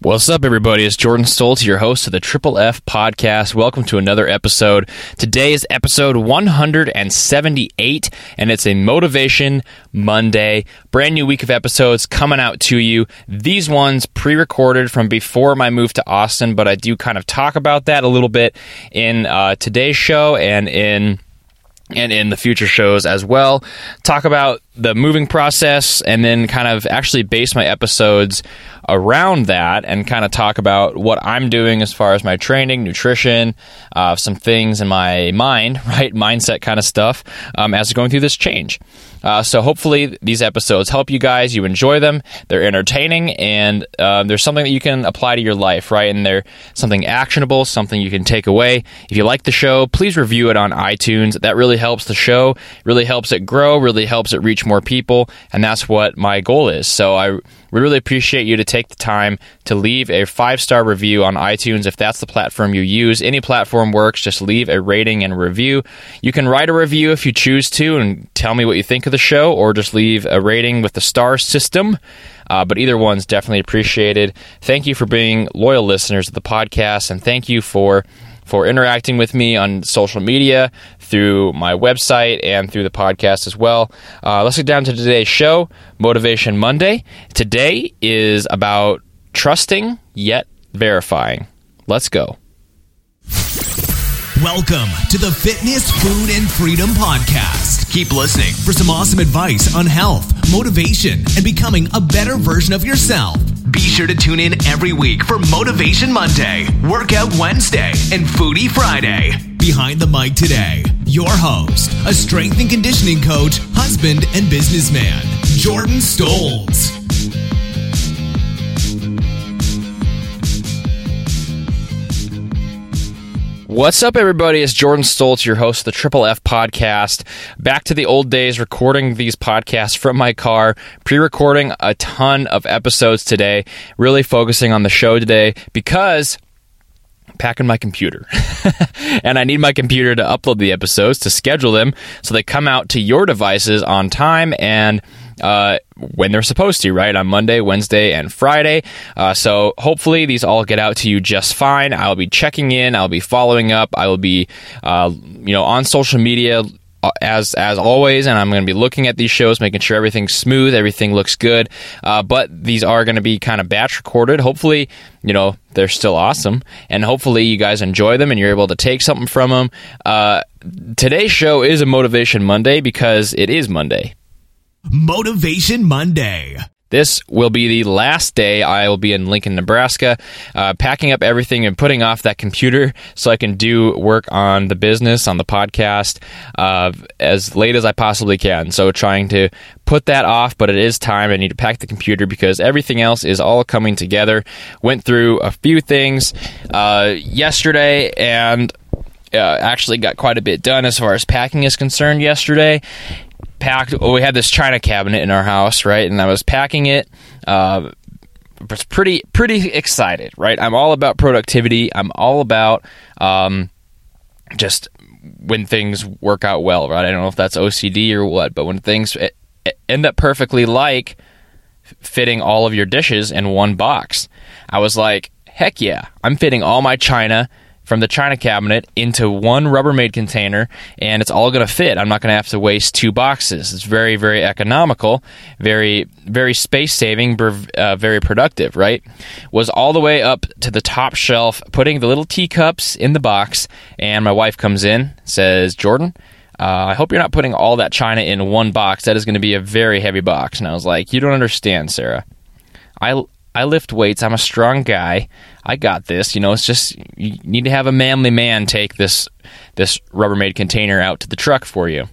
What's up, everybody? It's Jordan Stoltz, your host of the Triple F podcast. Welcome to another episode. Today is episode 178, and it's a Motivation Monday. Brand new week of episodes coming out to you. These ones pre recorded from before my move to Austin, but I do kind of talk about that a little bit in uh, today's show and in and in the future shows as well. Talk about the moving process and then kind of actually base my episodes around that and kind of talk about what I'm doing as far as my training, nutrition, uh, some things in my mind, right? Mindset kind of stuff um, as going through this change. Uh, so hopefully these episodes help you guys. You enjoy them. They're entertaining, and uh, there's something that you can apply to your life, right? And they're something actionable, something you can take away. If you like the show, please review it on iTunes. That really helps the show, really helps it grow, really helps it reach more people, and that's what my goal is. So I really appreciate you to take the time to leave a five star review on iTunes if that's the platform you use. Any platform works, just leave a rating and review. You can write a review if you choose to and tell me what you think of the show, or just leave a rating with the star system. Uh, but either one's definitely appreciated. Thank you for being loyal listeners of the podcast, and thank you for for interacting with me on social media, through my website, and through the podcast as well. Uh, let's get down to today's show, Motivation Monday. Today is about trusting yet verifying. Let's go. Welcome to the Fitness, Food, and Freedom Podcast. Keep listening for some awesome advice on health, motivation, and becoming a better version of yourself. Be sure to tune in every week for Motivation Monday, Workout Wednesday, and Foodie Friday. Behind the mic today, your host, a strength and conditioning coach, husband, and businessman, Jordan Stoltz. What's up, everybody? It's Jordan Stoltz, your host of the Triple F podcast. Back to the old days, recording these podcasts from my car, pre recording a ton of episodes today, really focusing on the show today because packing my computer. and I need my computer to upload the episodes, to schedule them so they come out to your devices on time and uh, when they're supposed to, right? On Monday, Wednesday, and Friday. Uh, so hopefully these all get out to you just fine. I'll be checking in. I'll be following up. I will be, uh, you know, on social media uh, as as always, and I'm going to be looking at these shows, making sure everything's smooth, everything looks good. Uh, but these are going to be kind of batch recorded. Hopefully, you know they're still awesome, and hopefully you guys enjoy them and you're able to take something from them. Uh, today's show is a motivation Monday because it is Monday. Motivation Monday. This will be the last day I will be in Lincoln, Nebraska, uh, packing up everything and putting off that computer so I can do work on the business, on the podcast, uh, as late as I possibly can. So, trying to put that off, but it is time. I need to pack the computer because everything else is all coming together. Went through a few things uh, yesterday and uh, actually got quite a bit done as far as packing is concerned yesterday packed. Oh, we had this china cabinet in our house, right? And I was packing it. Uh, was pretty pretty excited, right? I'm all about productivity. I'm all about um, just when things work out well, right? I don't know if that's OCD or what, but when things end up perfectly, like fitting all of your dishes in one box, I was like, heck yeah, I'm fitting all my china from the china cabinet into one Rubbermaid container, and it's all going to fit. I'm not going to have to waste two boxes. It's very, very economical, very, very space saving, uh, very productive, right? Was all the way up to the top shelf, putting the little teacups in the box, and my wife comes in, says, Jordan, uh, I hope you're not putting all that china in one box. That is going to be a very heavy box. And I was like, You don't understand, Sarah. I, I lift weights. I'm a strong guy. I got this. You know, it's just you need to have a manly man take this this Rubbermaid container out to the truck for you.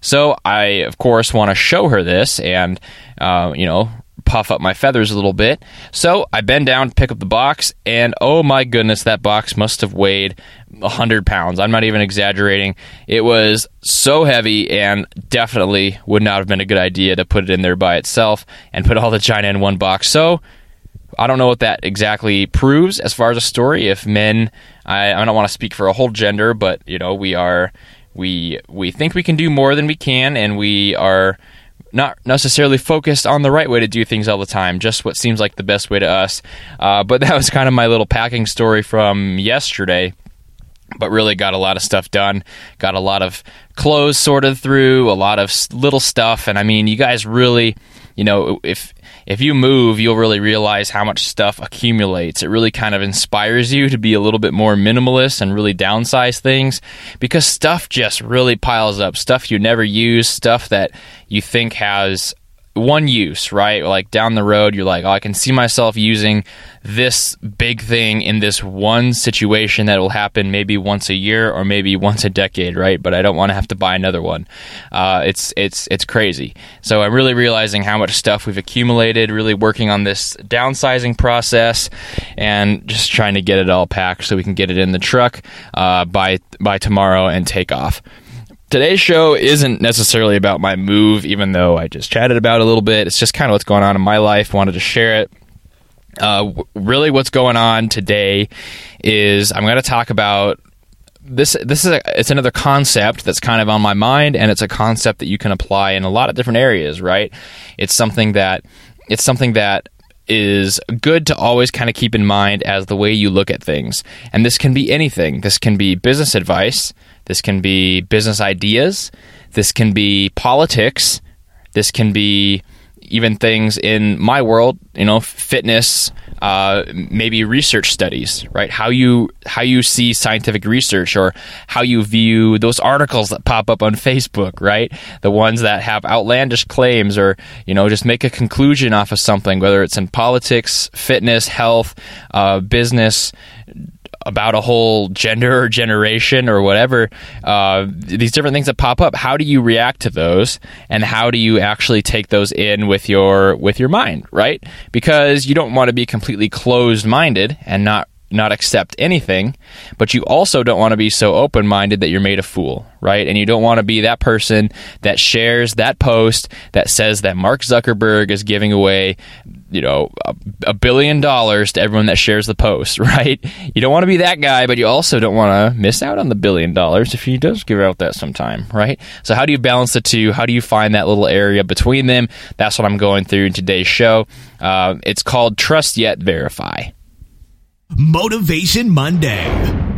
So I, of course, want to show her this and uh, you know puff up my feathers a little bit. So I bend down to pick up the box, and oh my goodness, that box must have weighed 100 pounds. I'm not even exaggerating. It was so heavy and definitely would not have been a good idea to put it in there by itself and put all the china in one box. So I don't know what that exactly proves as far as a story. If men, I, I don't want to speak for a whole gender, but you know, we are we we think we can do more than we can, and we are not necessarily focused on the right way to do things all the time, just what seems like the best way to us. Uh, but that was kind of my little packing story from yesterday. But really got a lot of stuff done, got a lot of clothes sorted through, a lot of little stuff. And I mean, you guys really, you know, if if you move, you'll really realize how much stuff accumulates. It really kind of inspires you to be a little bit more minimalist and really downsize things because stuff just really piles up. Stuff you never use, stuff that you think has one use, right? Like down the road, you're like, oh, I can see myself using this big thing in this one situation that will happen maybe once a year or maybe once a decade, right? But I don't want to have to buy another one. Uh, it's it's it's crazy. So I'm really realizing how much stuff we've accumulated. Really working on this downsizing process and just trying to get it all packed so we can get it in the truck uh, by by tomorrow and take off. Today's show isn't necessarily about my move, even though I just chatted about it a little bit. It's just kind of what's going on in my life. Wanted to share it. Uh, really, what's going on today is I'm going to talk about this. This is a, it's another concept that's kind of on my mind, and it's a concept that you can apply in a lot of different areas. Right? It's something that it's something that is good to always kind of keep in mind as the way you look at things. And this can be anything. This can be business advice. This can be business ideas. This can be politics. This can be even things in my world, you know, fitness, uh, maybe research studies, right? How you how you see scientific research, or how you view those articles that pop up on Facebook, right? The ones that have outlandish claims, or you know, just make a conclusion off of something, whether it's in politics, fitness, health, uh, business about a whole gender or generation or whatever, uh, these different things that pop up. How do you react to those, and how do you actually take those in with your with your mind, right? Because you don't want to be completely closed minded and not not accept anything, but you also don't want to be so open minded that you're made a fool, right? And you don't want to be that person that shares that post that says that Mark Zuckerberg is giving away you know a, a, billion dollars to everyone that shares the post right? You don't want to be that guy but you also don't want to miss out on the billion dollars if he does give out that sometime right? So how do you balance the two? How do you find that little area between them? That's what i'm going through in today's show. Uh, it's called trust yet verify. Motivation monday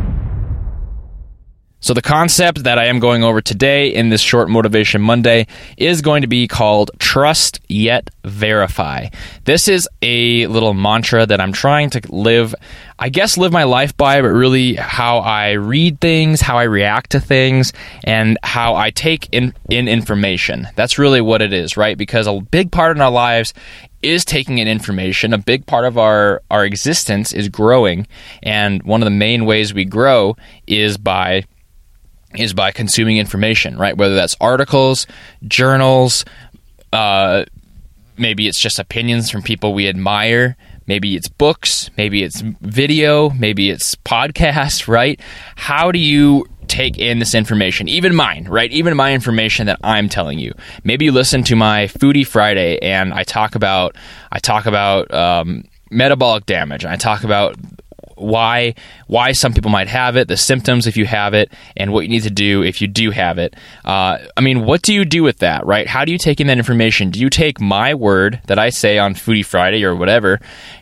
so, the concept that I am going over today in this short Motivation Monday is going to be called Trust Yet Verify. This is a little mantra that I'm trying to live, I guess, live my life by, but really how I read things, how I react to things, and how I take in, in information. That's really what it is, right? Because a big part in our lives is taking in information. A big part of our, our existence is growing. And one of the main ways we grow is by is by consuming information, right? Whether that's articles, journals, uh, maybe it's just opinions from people we admire, maybe it's books, maybe it's video, maybe it's podcasts, right? How do you take in this information, even mine, right? Even my information that I'm telling you. Maybe you listen to my Foodie Friday, and I talk about I talk about um, metabolic damage. And I talk about why why some people might have it, the symptoms if you have it, and what you need to do if you do have it. Uh, I mean, what do you do with that, right? How do you take in that information? Do you take my word that I say on Foodie Friday or whatever?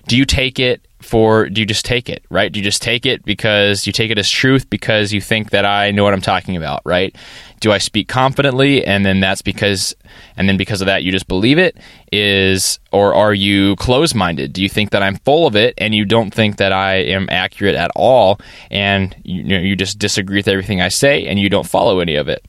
Do you take it for do you just take it right do you just take it because you take it as truth because you think that i know what i'm talking about right do I speak confidently? And then that's because and then because of that you just believe it? Is or are you closed minded do you think that I'm full of it and you don't think that I am accurate at all? And you, you, know, you just disagree with everything I say and you don't follow any of it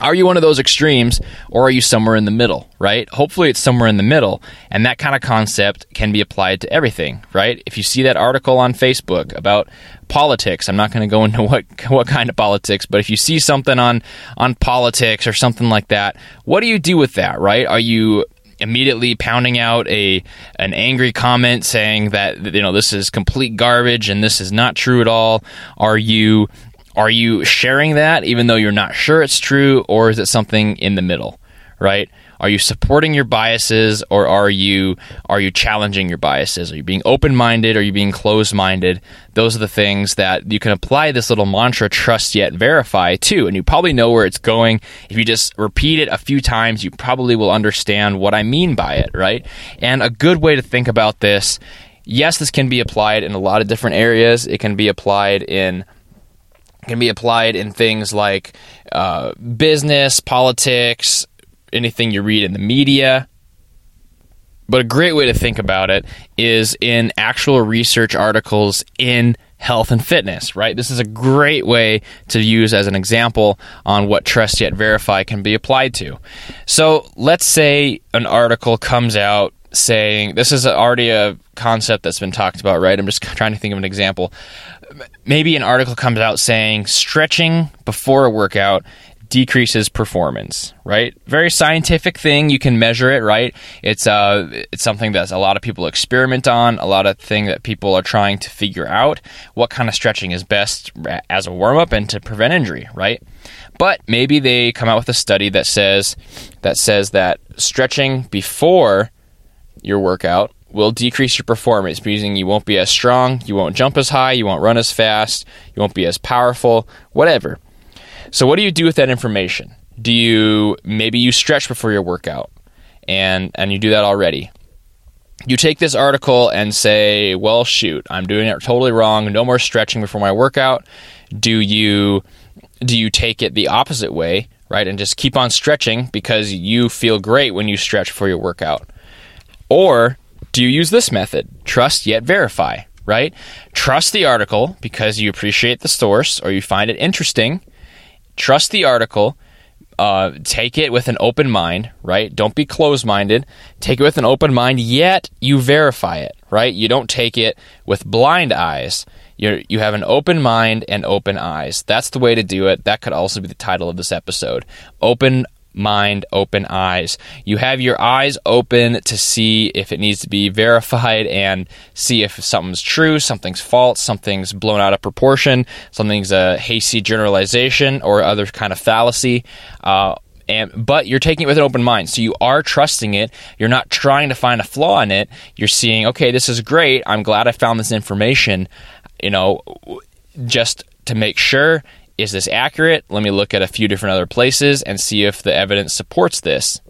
are you one of those extremes or are you somewhere in the middle, right? Hopefully it's somewhere in the middle. And that kind of concept can be applied to everything, right? If you see that article on Facebook about politics, I'm not going to go into what what kind of politics, but if you see something on on politics or something like that, what do you do with that, right? Are you immediately pounding out a an angry comment saying that you know this is complete garbage and this is not true at all? Are you are you sharing that even though you're not sure it's true, or is it something in the middle, right? Are you supporting your biases or are you are you challenging your biases? Are you being open-minded? Are you being closed-minded? Those are the things that you can apply this little mantra trust yet verify to and you probably know where it's going. If you just repeat it a few times, you probably will understand what I mean by it, right? And a good way to think about this, yes, this can be applied in a lot of different areas. It can be applied in can be applied in things like uh, business, politics, anything you read in the media. But a great way to think about it is in actual research articles in health and fitness, right? This is a great way to use as an example on what trust yet verify can be applied to. So let's say an article comes out saying this is already a concept that's been talked about, right? I'm just trying to think of an example. Maybe an article comes out saying stretching before a workout decreases performance, right? Very scientific thing. You can measure it, right? It's uh, it's something that a lot of people experiment on. A lot of thing that people are trying to figure out what kind of stretching is best as a warm up and to prevent injury, right? But maybe they come out with a study that says that says that stretching before your workout will decrease your performance, meaning you won't be as strong, you won't jump as high, you won't run as fast, you won't be as powerful, whatever. So what do you do with that information? Do you maybe you stretch before your workout and and you do that already. You take this article and say, "Well, shoot, I'm doing it totally wrong. No more stretching before my workout." Do you do you take it the opposite way, right? And just keep on stretching because you feel great when you stretch before your workout. Or do you use this method? Trust yet verify, right? Trust the article because you appreciate the source or you find it interesting trust the article. Uh, take it with an open mind, right? Don't be closed minded. Take it with an open mind, yet you verify it, right? You don't take it with blind eyes. you you have an open mind and open eyes. That's the way to do it. That could also be the title of this episode. Open mind, open eyes. You have your eyes open to see if it needs to be verified and see if something's true, something's false, something's blown out of proportion, something's a hasty generalization or other kind of fallacy. Uh, and, but you're taking it with an open mind. So you are trusting it. You're not trying to find a flaw in it. You're seeing, okay, this is great. I'm glad I found this information. You know, just to make sure is this accurate? Let me look at a few different other places and see if the evidence supports this.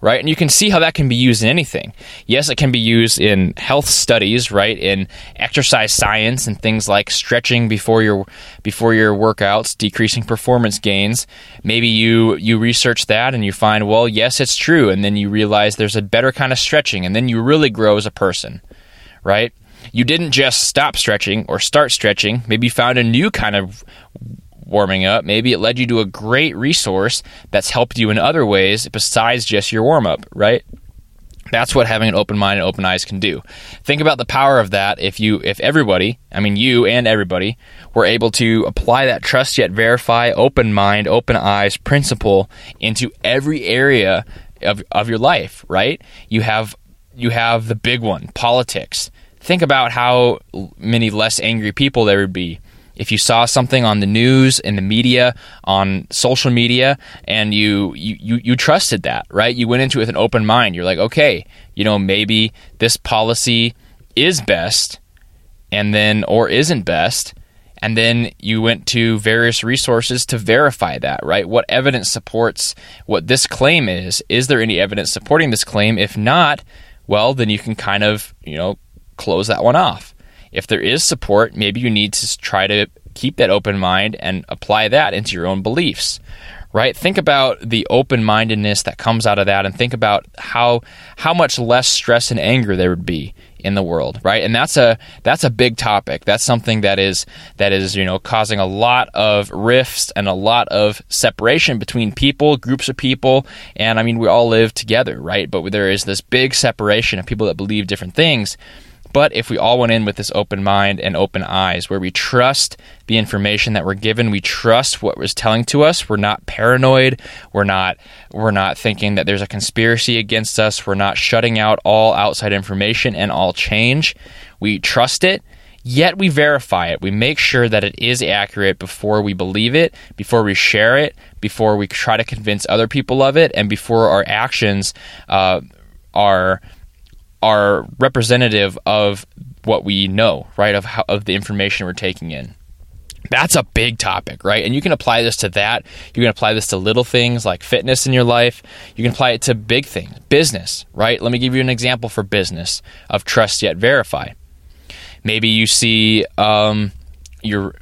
Right? And you can see how that can be used in anything. Yes, it can be used in health studies, right? In exercise science and things like stretching before your before your workouts, decreasing performance gains. Maybe you you research that and you find, well, yes, it's true, and then you realize there's a better kind of stretching and then you really grow as a person. Right? You didn't just stop stretching or start stretching. Maybe you found a new kind of warming up. Maybe it led you to a great resource that's helped you in other ways besides just your warm up, right? That's what having an open mind and open eyes can do. Think about the power of that if you if everybody, I mean you and everybody, were able to apply that trust yet verify, open mind, open eyes principle into every area of, of your life, right? You have you have the big one, politics. Think about how many less angry people there would be if you saw something on the news in the media on social media and you, you you trusted that right? You went into it with an open mind. You're like okay you know maybe this policy is best and then or isn't best. And then you went to various resources to verify that right? What evidence supports what this claim is? Is there any evidence supporting this claim? If not well then you can kind of you know close that one off if there is support, maybe you need to try to keep that open mind and apply that into your own beliefs. Right? Think about the open-mindedness that comes out of that and think about how how much less stress and anger there would be in the world, right? And that's a that's a big topic. That's something that is that is, you know, causing a lot of rifts and a lot of separation between people, groups of people, and I mean we all live together, right? But there is this big separation of people that believe different things but if we all went in with this open mind and open eyes, where we trust the information that we're given, we trust what was telling to us, we're not paranoid, we're not we're not thinking that there's a conspiracy against us, we're not shutting out all outside information and all change. We trust it, Yet we verify it. We make sure that it is accurate before we believe it, before we share it, before we try to convince other people of it, and before our actions uh, are are representative of what we know, right? Of how, of the information we're taking in. That's a big topic, right? And you can apply this to that. You can apply this to little things like fitness in your life. You can apply it to big things, business, right? Let me give you an example for business of trust yet verify. Maybe you see um, you're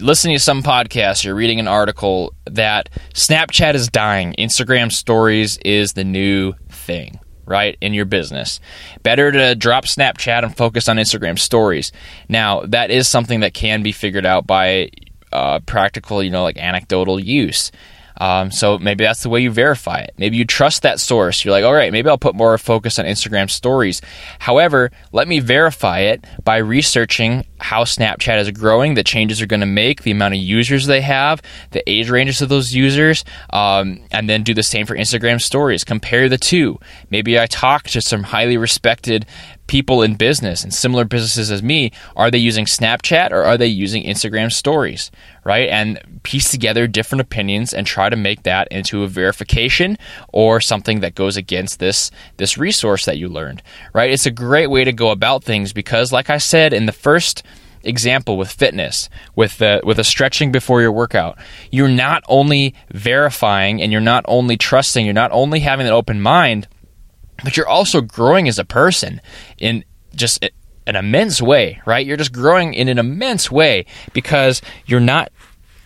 listening to some podcast, you're reading an article that Snapchat is dying, Instagram stories is the new thing right, in your business. Better to drop Snapchat and focus on Instagram stories. Now, that is something that can be figured out by uh, practical, you know, like anecdotal use. Um, so maybe that's the way you verify it. Maybe you trust that source. You're like, all right, maybe I'll put more focus on Instagram stories. However, let me verify it by researching how Snapchat is growing, the changes are going to make, the amount of users they have, the age ranges of those users, um, and then do the same for Instagram stories. Compare the two. Maybe I talk to some highly respected people in business and similar businesses as me are they using snapchat or are they using instagram stories right and piece together different opinions and try to make that into a verification or something that goes against this this resource that you learned right? It's a great way to go about things because like i said in the first example with fitness with the with a stretching before your workout you're not only verifying and you're not only trusting you're not only having an open mind but you're also growing as a person in just an immense way, right? You're just growing in an immense way because you're not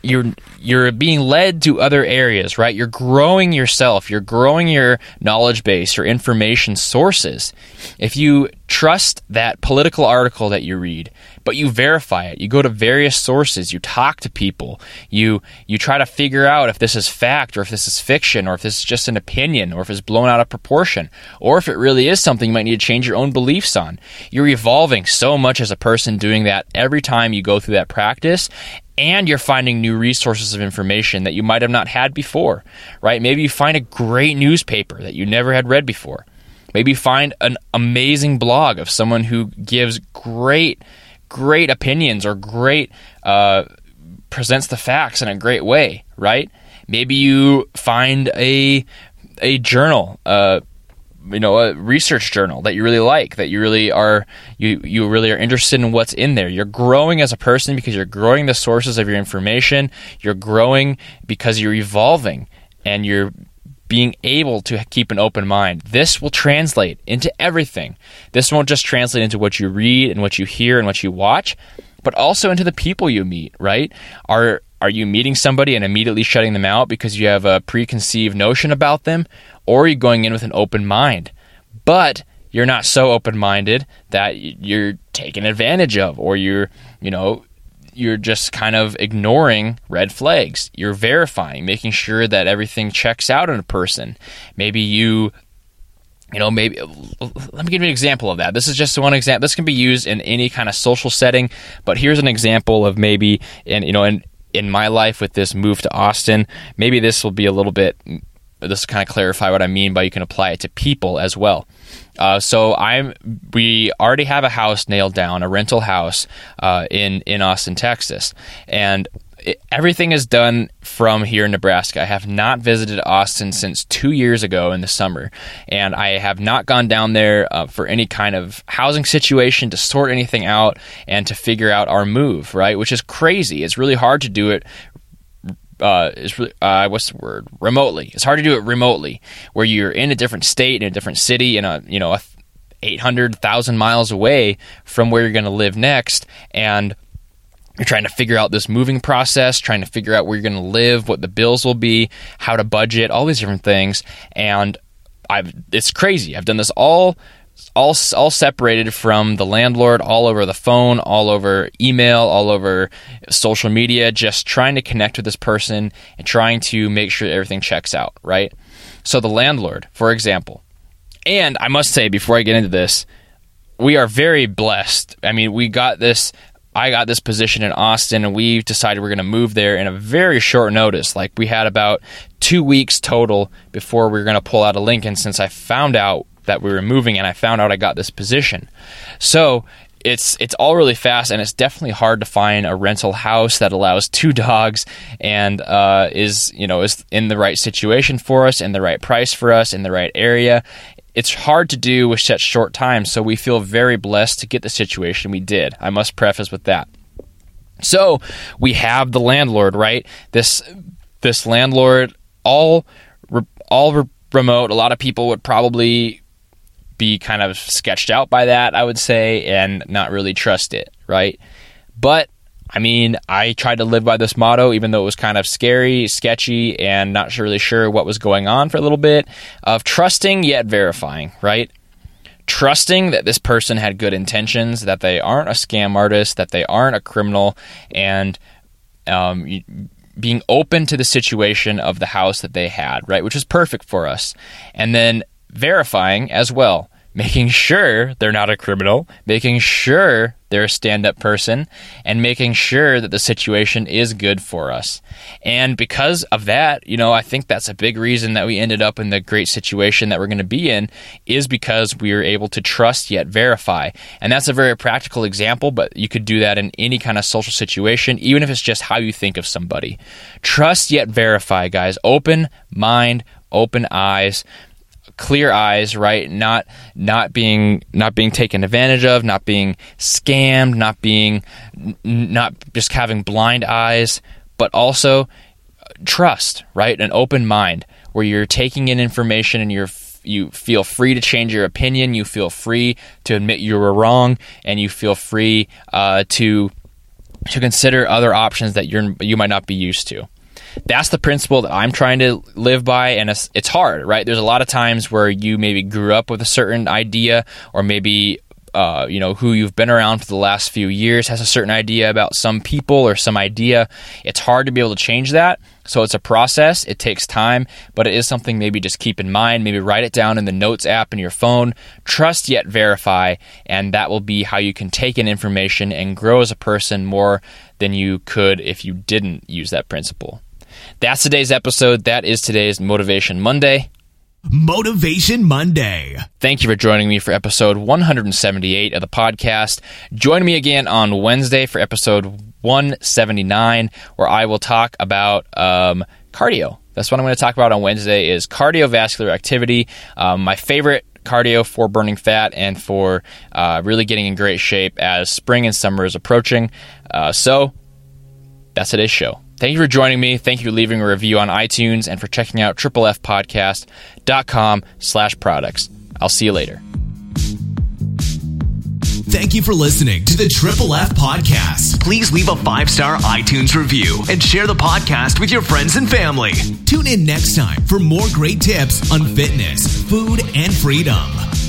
you're you're being led to other areas, right? You're growing yourself, you're growing your knowledge base, your information sources. If you trust that political article that you read, but you verify it, you go to various sources, you talk to people, you you try to figure out if this is fact or if this is fiction or if this is just an opinion or if it's blown out of proportion or if it really is something you might need to change your own beliefs on. You're evolving so much as a person doing that every time you go through that practice and you're finding new resources of information that you might have not had before, right? Maybe you find a great newspaper that you never had read before. Maybe find an amazing blog of someone who gives great, great opinions or great, uh, presents the facts in a great way, right? Maybe you find a, a journal, uh, you know a research journal that you really like that you really are you you really are interested in what's in there. You're growing as a person because you're growing the sources of your information. You're growing because you're evolving and you're being able to keep an open mind. This will translate into everything. This won't just translate into what you read and what you hear and what you watch but also into the people you meet right? Are are you meeting somebody and immediately shutting them out because you have a preconceived notion about them or you're going in with an open mind? But you're not so open minded that you're taken advantage of, or you're, you know, you're just kind of ignoring red flags. You're verifying, making sure that everything checks out in a person. Maybe you you know, maybe let me give you an example of that. This is just one example. This can be used in any kind of social setting, but here's an example of maybe in you know in in my life with this move to Austin. Maybe this will be a little bit this kind of clarify what I mean by you can apply it to people as well. Uh, so I'm we already have a house nailed down, a rental house uh, in in Austin, Texas, and everything is done from here in Nebraska. I have not visited Austin since two years ago in the summer, and I have not gone down there uh, for any kind of housing situation to sort anything out and to figure out our move. Right, which is crazy. It's really hard to do it uh, is really, uh, what's the word? Remotely. It's hard to do it remotely, where you're in a different state, in a different city, in a you know a 800,000 miles away from where you're going to live next, and you're trying to figure out this moving process, trying to figure out where you're going to live, what the bills will be, how to budget, all these different things, and I've it's crazy. I've done this all all all separated from the landlord all over the phone all over email all over social media just trying to connect with this person and trying to make sure everything checks out right so the landlord for example and i must say before i get into this we are very blessed i mean we got this I got this position in Austin and we decided we're going to move there in a very short notice. Like we had about two weeks total before we were going to pull out of Lincoln since I found out that we were moving and I found out I got this position. So it's it's all really fast, and it's definitely hard to find a rental house that allows two dogs and uh, is you know is in the right situation for us, in the right price for us, in the right area. It's hard to do with such short time, so we feel very blessed to get the situation we did. I must preface with that. So we have the landlord, right? This this landlord, all all re- remote. A lot of people would probably be kind of sketched out by that, I would say, and not really trust it, right? But I mean, I tried to live by this motto, even though it was kind of scary, sketchy, and not really sure what was going on for a little bit, of trusting yet verifying, right? Trusting that this person had good intentions, that they aren't a scam artist, that they aren't a criminal, and um, being open to the situation of the house that they had, right? Which is perfect for us. And then verifying as well, making sure they're not a criminal, making sure they're a stand up person, and making sure that the situation is good for us. And because of that, you know, I think that's a big reason that we ended up in the great situation that we're going to be in is because we are able to trust yet verify. And that's a very practical example, but you could do that in any kind of social situation, even if it's just how you think of somebody. Trust yet verify, guys. Open mind, open eyes clear eyes, right? Not not being not being taken advantage of, not being scammed, not being not just having blind eyes, but also uh, trust, right? An open mind where you're taking in information and you're you feel free to change your opinion, you feel free to admit you were wrong, and you feel free uh, to to consider other options that you're you might not be used to that's the principle that I'm trying to live by, and it's, it's hard, right? There's a lot of times where you maybe grew up with a certain idea, or maybe uh, you know who you've been around for the last few years has a certain idea about some people or some idea. It's hard to be able to change that. So it's a process. It takes time, but it is something maybe just keep in mind. Maybe write it down in the notes app in your phone. Trust yet verify, and that will be how you can take in information and grow as a person more than you could if you didn't use that principle. That's today's episode. That is today's Motivation Monday. Motivation Monday. Thank you for joining me for episode 178 of the podcast. Join me again on Wednesday for episode 179, where I will talk about um, cardio. That's what I'm going to talk about on Wednesday is cardiovascular activity. Um, my favorite cardio for burning fat and for uh, really getting in great shape as spring and summer is approaching. Uh, so that's today's show. Thank you for joining me. Thank you for leaving a review on iTunes and for checking out triplefpodcast.com slash products. I'll see you later. Thank you for listening to the Triple F Podcast. Please leave a five star iTunes review and share the podcast with your friends and family. Tune in next time for more great tips on fitness, food, and freedom.